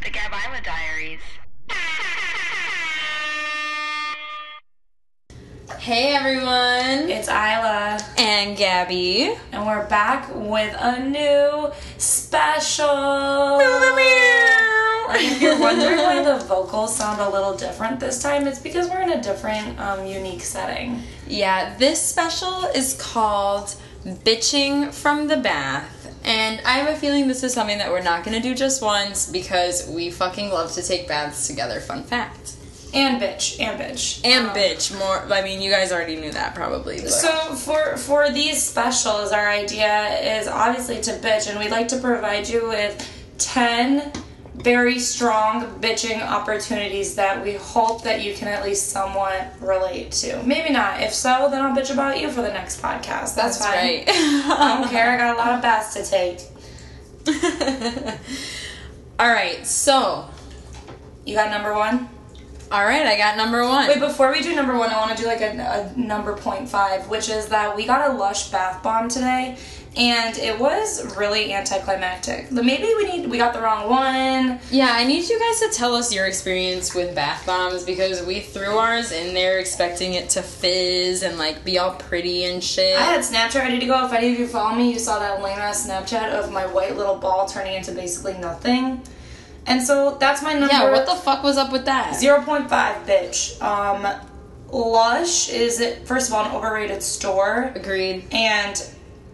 The Gabeila Diaries. Hey everyone, It's Isla, and Gabby. and we're back with a new special. Like, if you're wondering why the vocals sound a little different this time, it's because we're in a different, um, unique setting. Yeah, this special is called Bitching from the Bath. And I have a feeling this is something that we're not gonna do just once because we fucking love to take baths together. Fun fact. And bitch, and bitch. And Um, bitch, more. I mean, you guys already knew that probably. But. So for for these specials, our idea is obviously to bitch, and we'd like to provide you with ten very strong bitching opportunities that we hope that you can at least somewhat relate to. Maybe not. If so, then I'll bitch about you for the next podcast. That's, That's fine. right. I don't care. I got a lot of baths to take. All right, so. You got number one. All right, I got number one. Wait, before we do number one, I want to do like a, a number point five, which is that we got a Lush bath bomb today, and it was really anticlimactic. Maybe we need we got the wrong one. Yeah, I need you guys to tell us your experience with bath bombs because we threw ours in there expecting it to fizz and like be all pretty and shit. I had Snapchat ready to go. If any of you follow me, you saw that lame ass Snapchat of my white little ball turning into basically nothing. And so that's my number. yeah, what the fuck was up with that? Zero point five, bitch. Um, Lush is it first of all an overrated store. Agreed. and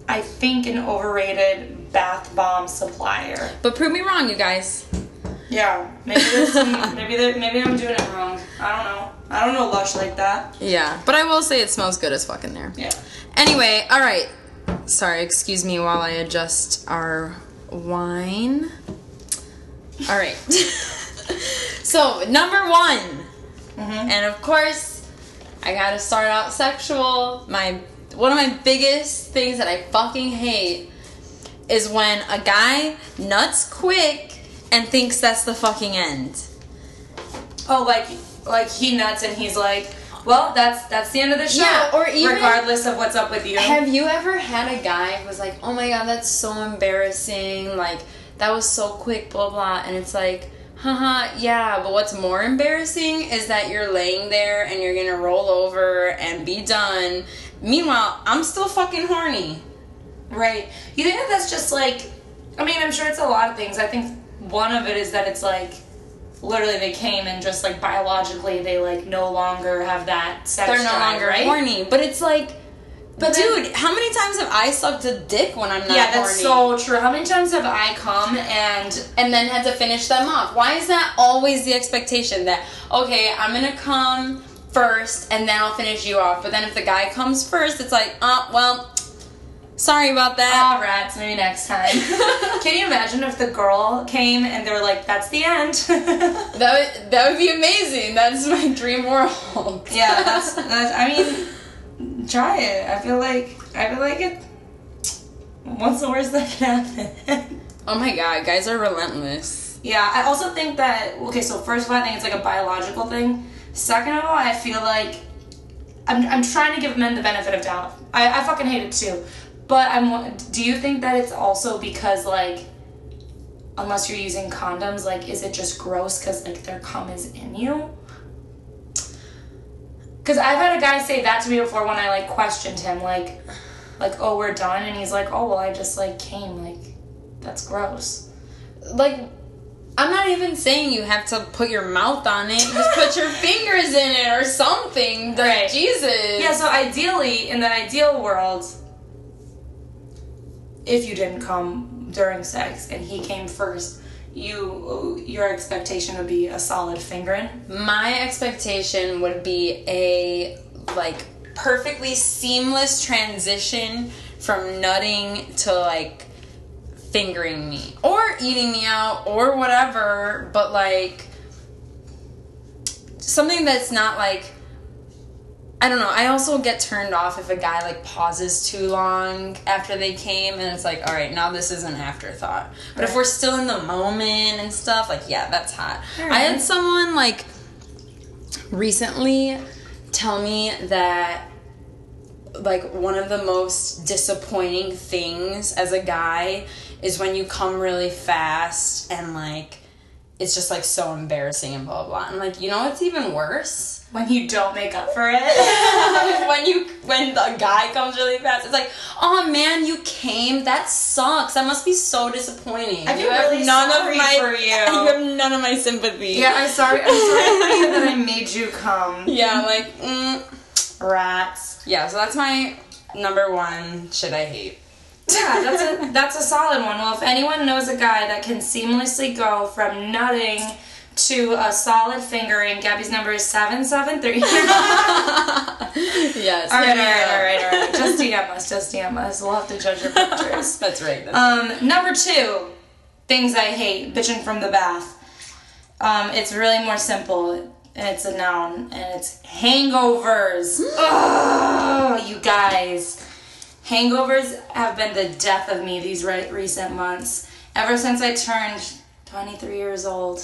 I think an overrated bath bomb supplier. But prove me wrong, you guys. Yeah, maybe some, maybe maybe I'm doing it wrong. I don't know. I don't know Lush like that. Yeah, but I will say it smells good as fuck in there. Yeah. Anyway, all right. Sorry, excuse me while I adjust our wine. All right. so, number one. Mm-hmm. And of course, I gotta start out sexual. My one of my biggest things that I fucking hate is when a guy nuts quick and thinks that's the fucking end. Oh, like like he nuts and he's like, well, that's that's the end of the show. Yeah, or even- regardless of what's up with you. Have you ever had a guy who was like, "Oh my god, that's so embarrassing. Like that was so quick, blah blah." And it's like, "Haha, yeah, but what's more embarrassing is that you're laying there and you're to roll over and be done. Meanwhile, I'm still fucking horny." Right. You think that that's just like, I mean, I'm sure it's a lot of things. I think one of it is that it's like, literally they came and just like biologically they like no longer have that sex They're no drive, longer right? horny, but it's like But then- Dude, how many times have I sucked a dick when I'm not horny? yeah, that's horny? so true. How many times have I come and and then had to finish them off. Why is that always the expectation that okay, I'm gonna come first and then I'll finish you off? But then if the guy comes first, it's like, oh well, sorry about that. ah rats, maybe next time. Can you imagine if the girl came and they were like, "That's the end"? That would that would be amazing. That's my dream world. yeah, that's that's. I mean, try it. I feel like I feel like it. What's the worst that can happen? oh my god, guys are relentless. Yeah, I also think that okay. So first of all, I think it's like a biological thing. Second of all, I feel like I'm I'm trying to give men the benefit of doubt. I, I fucking hate it too, but I'm. Do you think that it's also because like, unless you're using condoms, like, is it just gross because like their cum is in you? Because I've had a guy say that to me before when I like questioned him, like, like oh we're done, and he's like oh well I just like came like, that's gross. Like I'm not even saying you have to put your mouth on it. Just put your fingers in it or something. Like, Right. Jesus. Yeah, so ideally, in the ideal world, if you didn't come during sex and he came first, you your expectation would be a solid fingering. My expectation would be a like perfectly seamless transition from nutting to like fingering me or eating me out or whatever, but like something that's not like I don't know. I also get turned off if a guy like pauses too long after they came and it's like, all right, now this is an afterthought. But if we're still in the moment and stuff, like, yeah, that's hot. I had someone like recently tell me that like one of the most disappointing things as a guy is when you come really fast and like it's just like so embarrassing and blah blah. blah. I'm like, you know what's even worse? When you don't make up for it. when you when the guy comes really fast, it's like, oh man, you came. That sucks. That must be so disappointing. I you have really none of my for you. you have none of my sympathy. yeah, I'm sorry. I'm sorry that I made you come. Yeah, like mm, Rats. yeah. So that's my number one shit I hate. Yeah, that's a that's a solid one. Well, if anyone knows a guy that can seamlessly go from nutting to a solid fingering, Gabby's number is seven seven three. Yes. right, hit all right, all right, all right. Just DM us, just DM us. We'll have to judge your pictures. That's right. That's Um, number two, things I hate, bitching from the bath. Um, it's really more simple, and it's a noun, and it's hangovers. oh, you guys. Hangovers have been the death of me these re- recent months. Ever since I turned 23 years old.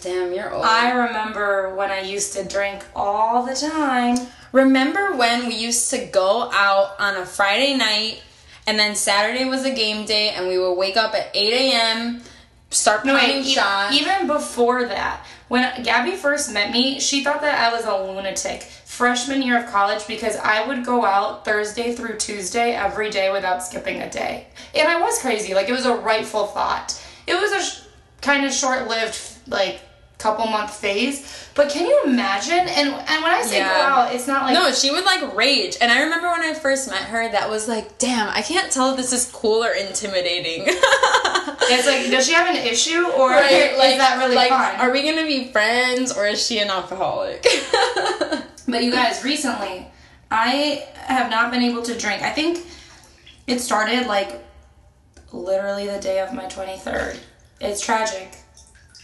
Damn, you're old. I remember when I used to drink all the time. Remember when we used to go out on a Friday night and then Saturday was a game day and we would wake up at 8 a.m., start No, playing wait, shots. even before that, when Gabby first met me, she thought that I was a lunatic freshman year of college because I would go out Thursday through Tuesday every day without skipping a day. And I was crazy. Like, it was a rightful thought. It was a sh- kind of short lived, like, couple month phase. But can you imagine? And, and when I say go out, it's not like. no, she would like rage. And I remember when I first met her, that was like, damn, I can't tell if this is cool or intimidating. It's like, does she have an issue or Right, is that really like, fun? Are we gonna be friends or is she an alcoholic? But you guys, recently, I have not been able to drink. I think it started like literally the day of my 23rd. It's tragic.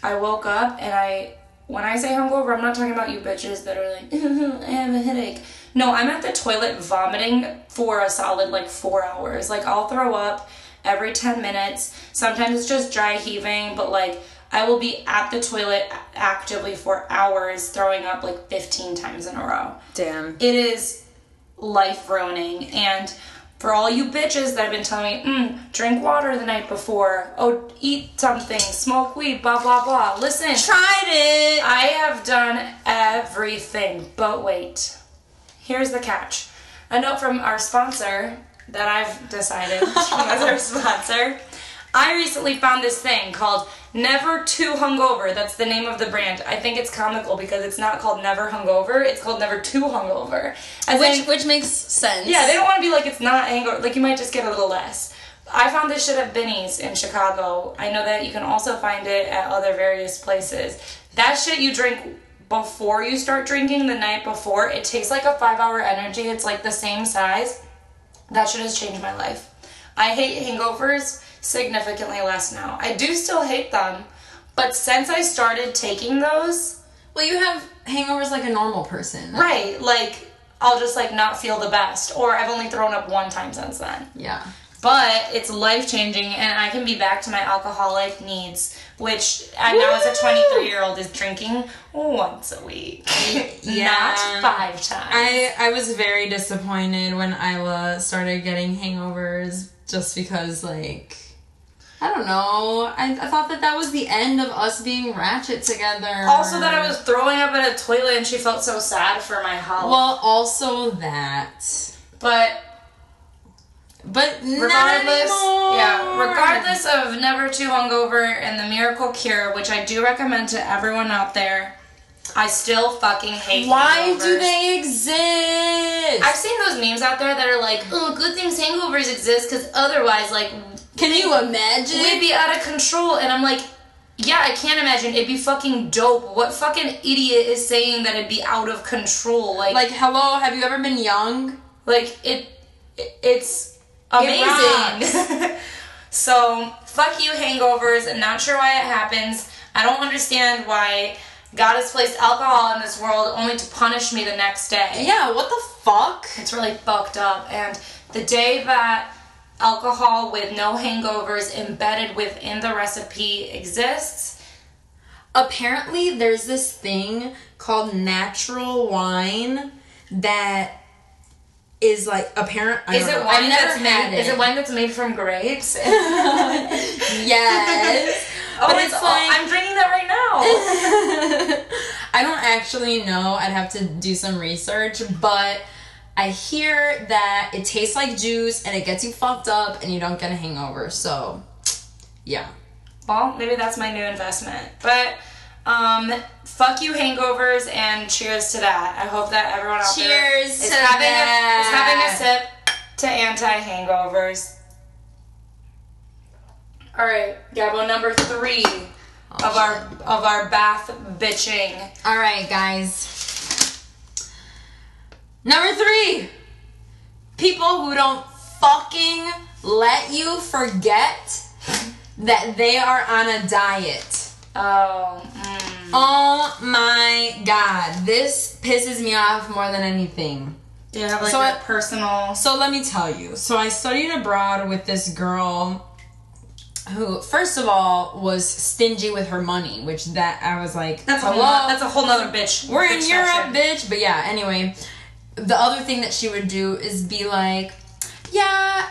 I woke up and I, when I say hungover, I'm not talking about you bitches that are like, I have a headache. No, I'm at the toilet vomiting for a solid like four hours. Like, I'll throw up every 10 minutes. Sometimes it's just dry heaving, but like, I will be at the toilet actively for hours, throwing up like 15 times in a row damn. it is life ruining. And for all you bitches that have been telling me, mm, drink water the night before, oh, eat something, smoke weed, blah, blah, blah. Listen, Tried it. I have done everything, but wait. Here's the catch. A note from our sponsor that I've decided as our sponsor. I recently found this thing called Never Too Hungover. That's the name of the brand. I think it's comical because it's not called Never Hungover. It's called Never Too Hungover. As Which in- which makes sense. yeah, they don't want to be like it's not hangover. Like you might just get a little less. I found this shit at Binny's in Chicago. I know that you can also find it at other various places. That shit you drink before you start drinking the night before. It takes like a five hour energy. It's like the same size. That shit has changed my life. I hate hangovers significantly less now. I do still hate them, but since I started taking those, Well, you have hangovers like a normal person. right, like I'll just like not feel the best. Or I've only thrown up one time since then. Yeah. But it's life changing, and I can be back to my alcoholic needs, which I now as a 23 year old is drinking once a week, Yeah. not five times. I I was very disappointed when Isla started getting hangovers just because like I don't know. I, I thought that that was the end of us being ratchet together. also, that I was throwing up in a toilet, and she felt so sad for my health. well, also that, but but regardless, yeah, regardless of never too hungover and the miracle cure, which I do recommend to everyone out there, I still fucking hate. Why do they exist? I've seen those memes out there that are like, "Oh, good things hangovers exist because otherwise, like, Can you imagine? we'd be out of control." And I'm like, "Yeah, I can't imagine. It'd be fucking dope. What fucking idiot is saying that it'd be out of control? Like, like, hello, have you ever been young? like it, it it's amazing. so fuck you, hangovers. I'm not sure why it happens. I don't understand why God has placed alcohol in this world only to punish me the next day. Yeah, what the fuck? It's really fucked up. And the day that alcohol with no hangovers embedded within the recipe exists, Apparently, there's this thing called natural wine that is like apparent. I Is it know. wine that's made? Is it wine that's made from grapes? yes. Oh, But it's, it's like- I'm drinking that right now. I don't actually know. I'd have to do some research, but I hear that it tastes like juice and it gets you fucked up and you don't get a hangover. So, yeah. well, maybe that's my new investment. But um, fuck you hangovers and cheers to that. I hope that everyone out there Cheers is to having that. A, is having a sip to anti hangovers. All right, Gabo, number three of our of our bath bitching. All right, guys. Number three people who don't fucking let you forget that they are on a diet. Oh, mm. Oh my god, this pisses me off more than anything. have like So I- personal? So let me tell you. So I studied abroad with this girl who, first of all, was stingy with her money, which that I was like, That's a whole, that's a whole nother bitch. We're in Europe, bitch. But yeah, anyway, the other thing that she would do is be like, yeah,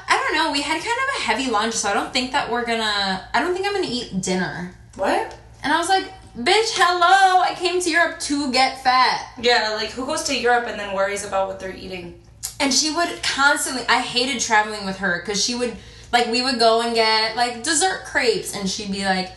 I don't know. We had kind of a heavy lunch, so I don't think that we're gonna. I don't think I'm gonna eat dinner. What? And I was like, bitch, hello. I came to Europe to get fat. Yeah, like who goes to Europe and then worries about what they're eating? And she would constantly. I hated traveling with her because she would like we would go and get like dessert crepes, and she'd be like.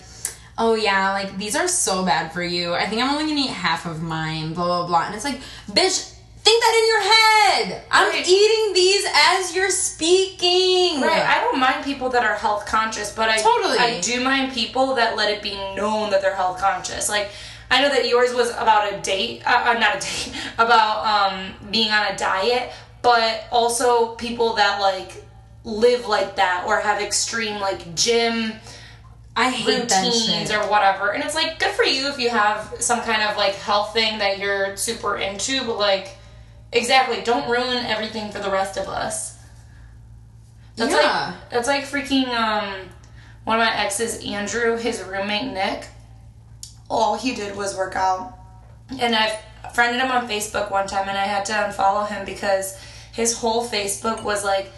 Oh yeah, like these are so bad for you. I think I'm only gonna eat half of mine, blah blah blah. And it's like, bitch, think that in your head. I'm Right. eating these as you're speaking. Right, I don't mind people that are health conscious, but I Totally. I do mind people that let it be known that they're health conscious. Like I know that yours was about a date, uh, uh, not a date, about um, being on a diet, but also people that like live like that or have extreme like gym I hate routines or whatever. And it's like good for you if you have some kind of like health thing that you're super into, but like exactly, don't ruin everything for the rest of us. That's Yeah. like that's like freaking um one of my exes, Andrew, his roommate Nick. All he did was work out. And I've friended him on Facebook one time and I had to unfollow him because his whole Facebook was like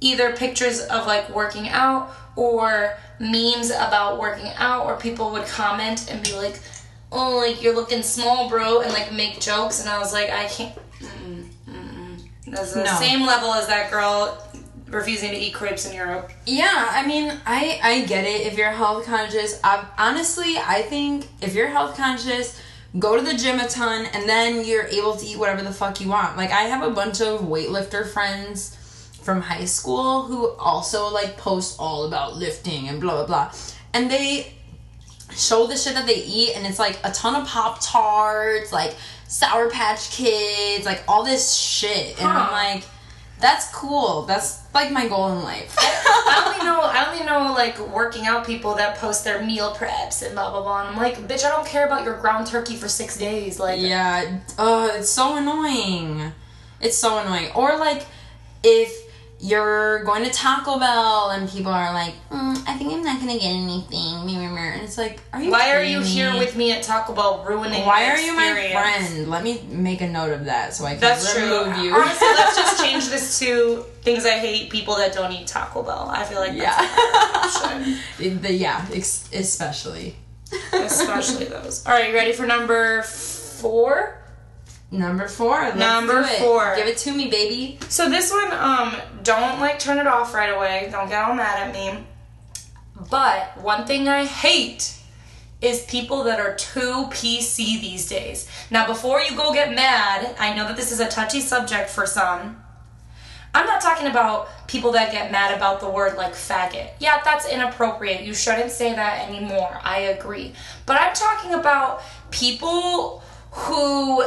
either pictures of like working out or memes about working out or people would comment and be like oh like you're looking small bro and like make jokes and i was like i can't mm-mm, mm-mm. that's the No. same level as that girl refusing to eat crepes in europe Yeah, I mean, I I get it. If you're health conscious, I, honestly, I think if you're health conscious, go to the gym a ton, and then you're able to eat whatever the fuck you want. Like I have a bunch of weightlifter friends from high school who also like post all about lifting and blah blah blah, and they show the shit that they eat, and it's like a ton of pop tarts, like Sour Patch Kids, like all this shit, and I'm like. That's cool. That's like my goal in life. i only know i only know like working out people that post their meal preps and blah blah blah and i'm like bitch i don't care about your ground turkey for six days like Yeah. Oh, it's so annoying. It's so annoying. Or like if you're going to Taco Bell and people are like, mm, I think I'm not gonna get anything. meh, meh, meh," And it's like, are you? why are you me? here with me at taco bell ruining Why my are you my friend? Let me make a note of that so I can That's true. remove you. Honestly, let's just change this to things I hate. People that don't eat Taco Bell. I feel like that's yeah. the, yeah, ex- especially. especially those. All right, you ready for number four? Number four. Number four. Give it to me, baby. So this one, um, don't like turn it off right away. Don't get all mad at me. But one thing I hate is people that are too PC these days. Now, before you go get mad, I know that this is a touchy subject for some. I'm not talking about people that get mad about the word like faggot. Yeah, that's inappropriate. You shouldn't say that anymore. I agree. But I'm talking about people who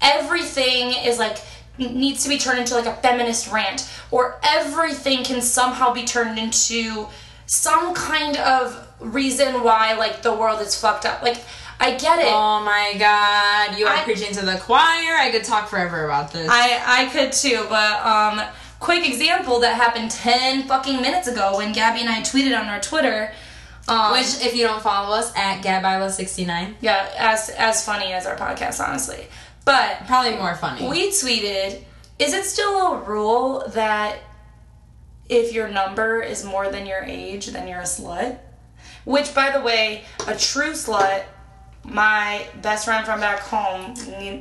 everything is like needs to be turned into like a feminist rant or everything can somehow be turned into some kind of reason why like the world is fucked up like i get it Oh my god, you are I- preaching to the choir. I could talk forever about this. i i could too but um quick example that happened 10 fucking minutes ago when gabby and i tweeted on our twitter um, Which, if you don't follow us at Gabeila69, yeah as as funny as our podcast honestly but probably more funny. we tweeted is it still a rule that if your number is more than your age, then you're a slut? Which, by the way, a true slut, my best friend from back home,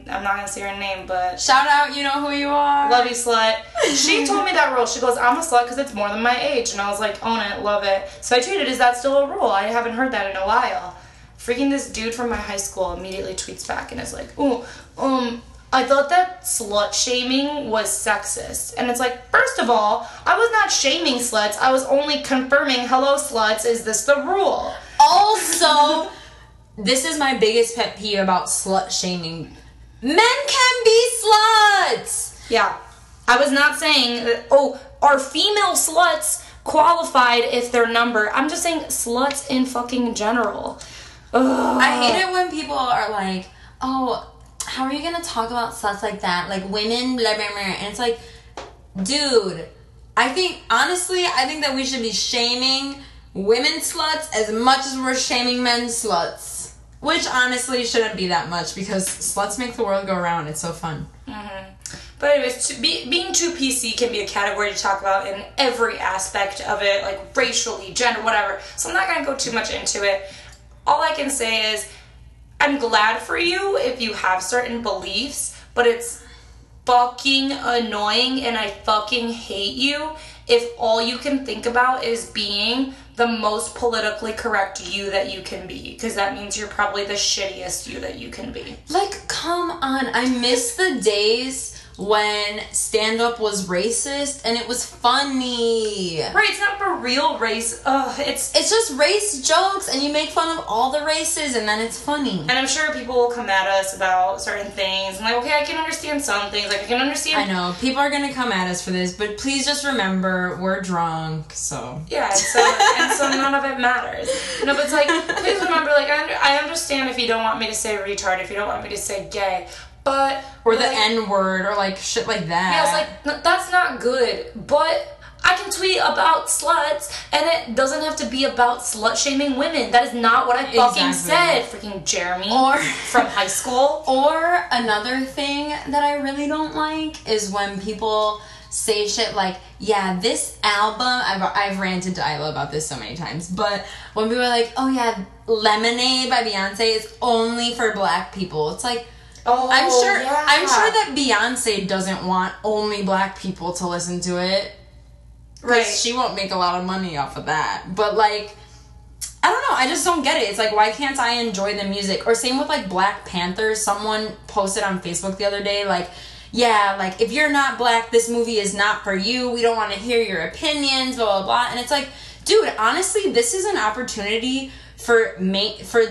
I'm not gonna say her name, but Shout out, you know who you are. love you, slut. She told me that rule. She goes, I'm a slut because it's more than my age. And I was like, own it, love it. So I tweeted, is that still a rule? I haven't heard that in a while. Freaking this dude from my high school immediately tweets back and is like, oh, um, I thought that slut shaming was sexist. And it's like, first of all, I was not shaming sluts. I was only confirming, hello, sluts, is this the rule? Also, this is my biggest pet peeve about slut shaming. Men can be sluts. Yeah. I was not saying that, oh, are female sluts qualified if they're number? I'm just saying sluts in fucking general. Ugh. I hate it when people are like, "Oh, how are you gonna talk about sluts like that? Like women, blah blah blah." And it's like, dude, I think honestly, I think that we should be shaming women sluts as much as we're shaming men sluts. Which honestly shouldn't be that much because sluts make the world go round. It's so fun. Mm-hmm. But anyways, to be, being too PC can be a category to talk about in every aspect of it, like racially, gender, whatever. So I'm not gonna go too much into it. All I can say is, I'm glad for you if you have certain beliefs, but it's fucking annoying and I fucking hate you if all you can think about is being the most politically correct you that you can be because that means you're probably the shittiest you that you can be. Like, come on. I miss the days when stand up was racist and it was funny. Right, it's not for real race. Ugh, it's It's just race jokes and you make fun of all the races and then it's funny. and I'm sure people will come at us about certain things. And like, okay, I can understand some things. Like, I can understand. I know people are gonna come at us for this, but please just remember we're drunk, so Yeah, and so, and so none of it matters. No, but it's like, please remember, like, I, under, I understand if you don't want me to say retard, if you don't want me to say gay, but. or the like, N word or like shit like that. Yeah, it's like, that's not good, but. I can tweet about sluts, and it doesn't have to be about slut shaming women. That is not what I fucking Exactly. said, freaking Jeremy Or- from high school. Or another thing that I really don't like is when people say shit like, yeah, this album, I've, I've ranted to Isla about this so many times, but when people are like, oh yeah, Lemonade by Beyonce is only for black people, it's like, Oh, I'm sure, yeah. I'm sure that Beyonce doesn't want only black people to listen to it. right. She won't make a lot of money off of that. But like I don't know, I just don't get it. It's like why can't I enjoy the music? Or same with like Black Panther. Someone posted on Facebook the other day like yeah, like if you're not black, this movie is not for you. We don't want to hear your opinions, blah blah blah. And it's like, dude, honestly, this is an opportunity for ma- for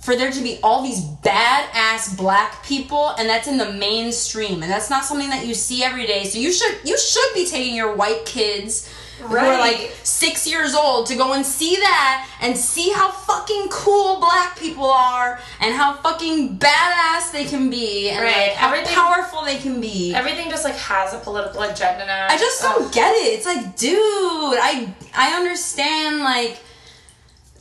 for there to be all these badass black people and that's in the mainstream and that's not something that you see every day so you should you should be taking your white kids who are like six years old to go and see that and see how fucking cool black people are and how fucking badass they can be and Right. like how Everything- powerful they can be Everything just like has a political agenda now. I just don't Ugh. get it. It's like, dude, I I understand like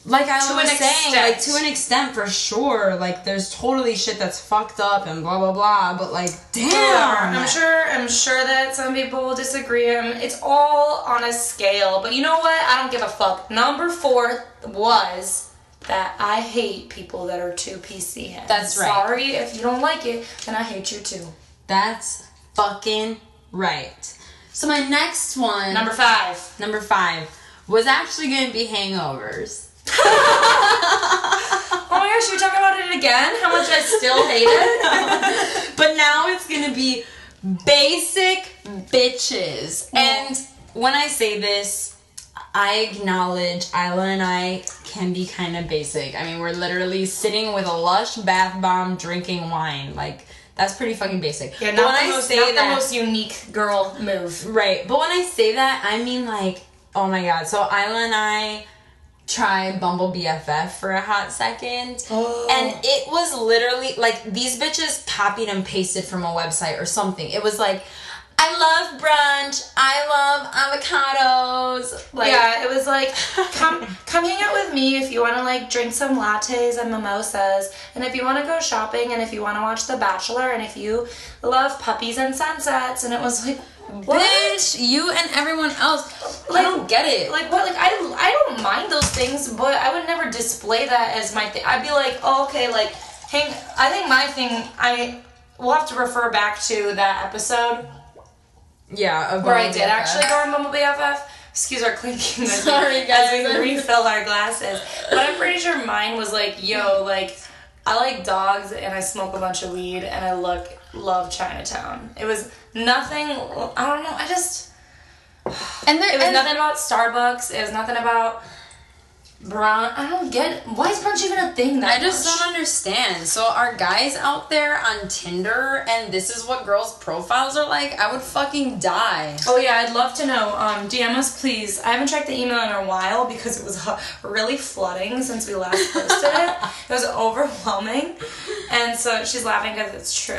like I To was saying, extent. like to an extent for sure. Like there's totally shit that's fucked up and blah blah blah. But like, damn, I'm sure. I'm sure that some people will disagree. Um, It's all on a scale, but you know what? I don't give a fuck. Number four was that I hate people that are too PC. And That's right. Sorry if you don't like it, then I hate you too. That's fucking right. So my next one, Number five. number five, was actually gonna be hangovers. Oh my gosh, you talking about it again? How much I still hate it? but now it's gonna be basic bitches. And when I say this, I acknowledge Isla and I can be kind of basic. I mean, we're literally sitting with a lush bath bomb drinking wine. Like, that's pretty fucking basic. Yeah, not, when the, I most, say not that, the most unique girl move. Right. But when I say that, I mean like, oh my god. So Isla and I tried Bumble BFF for a hot second. Oh. And it was literally like these bitches copied and pasted from a website or something. It was like I love brunch. I love avocados. Like, yeah, it was like come come hang out with me if you want to like drink some lattes and mimosas, and if you want to go shopping, and if you want to watch The Bachelor, and if you love puppies and sunsets, and it was like. What? Bitch, you and everyone else. I don't get it. Like what? Like I, I don't mind things, but I would never display that as my thing. I'd be like, oh, okay, like, hang. I think my thing. I we'll have to refer back to that episode yeah, of course. where I did actually go on Bumble BFF. Excuse our clinking Sorry, guys. as we refill our glasses. But I'm pretty sure mine was like, yo, like I like dogs and I smoke a bunch of weed and I look love Chinatown. It was nothing. I don't know. I just And there it was and nothing about Starbucks. It was nothing about brunch. I don't get it. Why is brunch even a thing? That I just much? don't understand. So are guys out there on Tinder and this is what girls' profiles are like? I would fucking die. Oh yeah, I'd love to know. Um, DM us, please. I haven't checked the email in a while because it was uh, really flooding since we last posted it. It was overwhelming, and so she's laughing because it's true.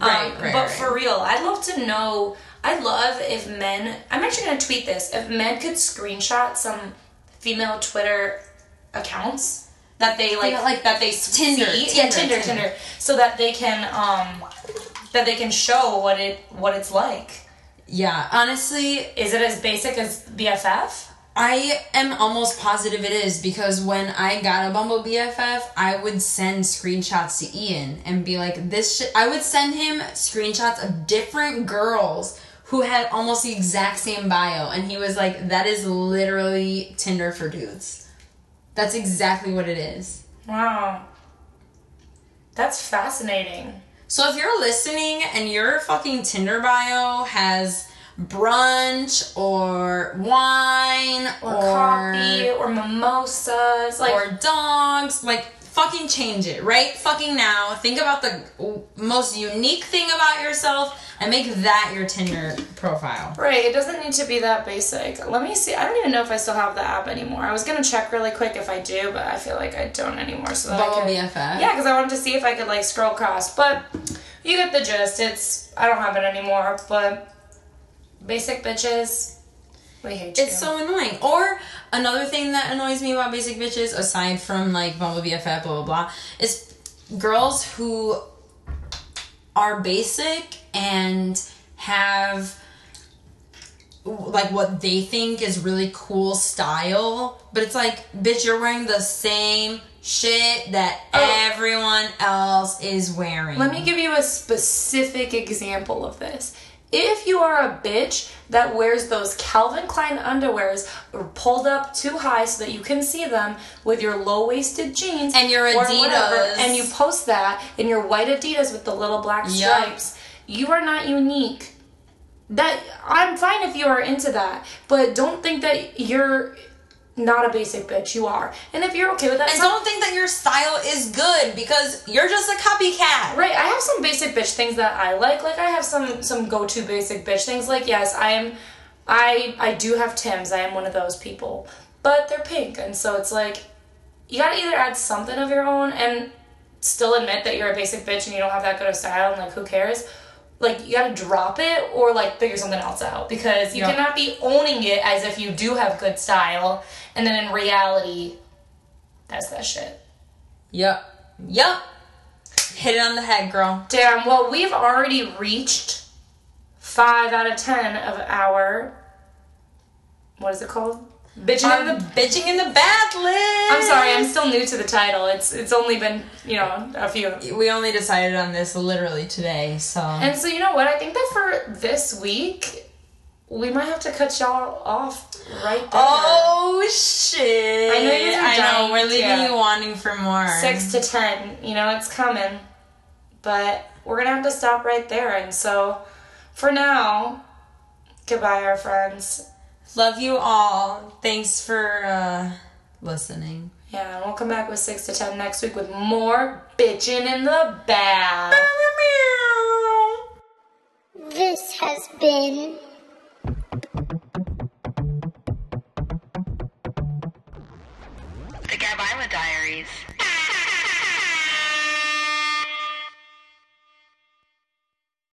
Um, Right, right, But right. for real, I'd love to know. I'd love if men. I'm actually gonna tweet this. If men could screenshot some female Twitter accounts that they like, Female, like that they Tinder, see, Tinder, yeah, Tinder, Tinder. Tinder, so that they can um that they can show what it what it's like. Yeah, honestly, Is it as basic as BFF? I am almost positive it is because when I got a Bumble BFF, I would send screenshots to Ian and be like, "This." Sh-. I would send him screenshots of different girls who had almost the exact same bio, and he was like, "That is literally Tinder for dudes." That's exactly what it is. Wow. That's fascinating. So if you're listening and your fucking Tinder bio has brunch or wine Or, coffee or mimosas. Like or dogs, like fucking change it right fucking now. Think about the most unique thing about yourself and make that your Tinder profile. Right, it doesn't need to be that basic. Let me see. I don't even know if I still have the app anymore. I was gonna check really quick if I do, but I feel like I don't anymore. So that I Bumble can- BFF. Yeah, because I wanted to see if I could like scroll across, but you get the gist. It's I don't have it anymore, but basic bitches, we hate you. It's so annoying. Or another thing that annoys me about basic bitches, aside from like Bumble BFF, blah blah blah, is girls who are basic and have like what they think is really cool style, but it's like, bitch, you're wearing the same shit that Oh. everyone else is wearing. Let me give you a specific example of this. If you are a bitch that wears those Calvin Klein underwears pulled up too high so that you can see them with your low waisted jeans And your or whatever, Adidas. and you post that in your white Adidas with the little black stripes, you are not unique. That I'm fine if you are into that, but don't think that you're not a basic bitch. You are, and if you're okay with that, and don't think that your style is good because you're just a copycat. Right, I have some basic bitch things that I like. Like I have some some go to basic bitch things. Like yes, I am, I I do have Timbs. I am one of those people, but they're pink, and so it's like, you gotta either add something of your own and still admit that you're a basic bitch and you don't have that good of style and like who cares. Like you gotta drop it or like figure something else out because you Yeah. cannot be owning it as if you do have good style and then in reality, that's that shit. Yep. Yep. Hit it on the head, girl. Damn, well, we've already reached five out of ten of our. What is it called? Bitching Our in the. bitching in the bath list. I'm sorry, I'm still new to the title. It's it's only been you know a few. We only decided on this literally today, so. And so you know what? I think that for this week, we might have to cut y'all off right there. oh shit! I know you're. I know we're leaving you wanting for more. Six to ten, you know it's coming, but we're gonna have to stop right there. And so, for now, goodbye, our friends. Love you all. Thanks for uh, listening. Yeah, and we'll come back with 6 to 10 next week with more bitching in the bath. This has been The Gabeila Diaries.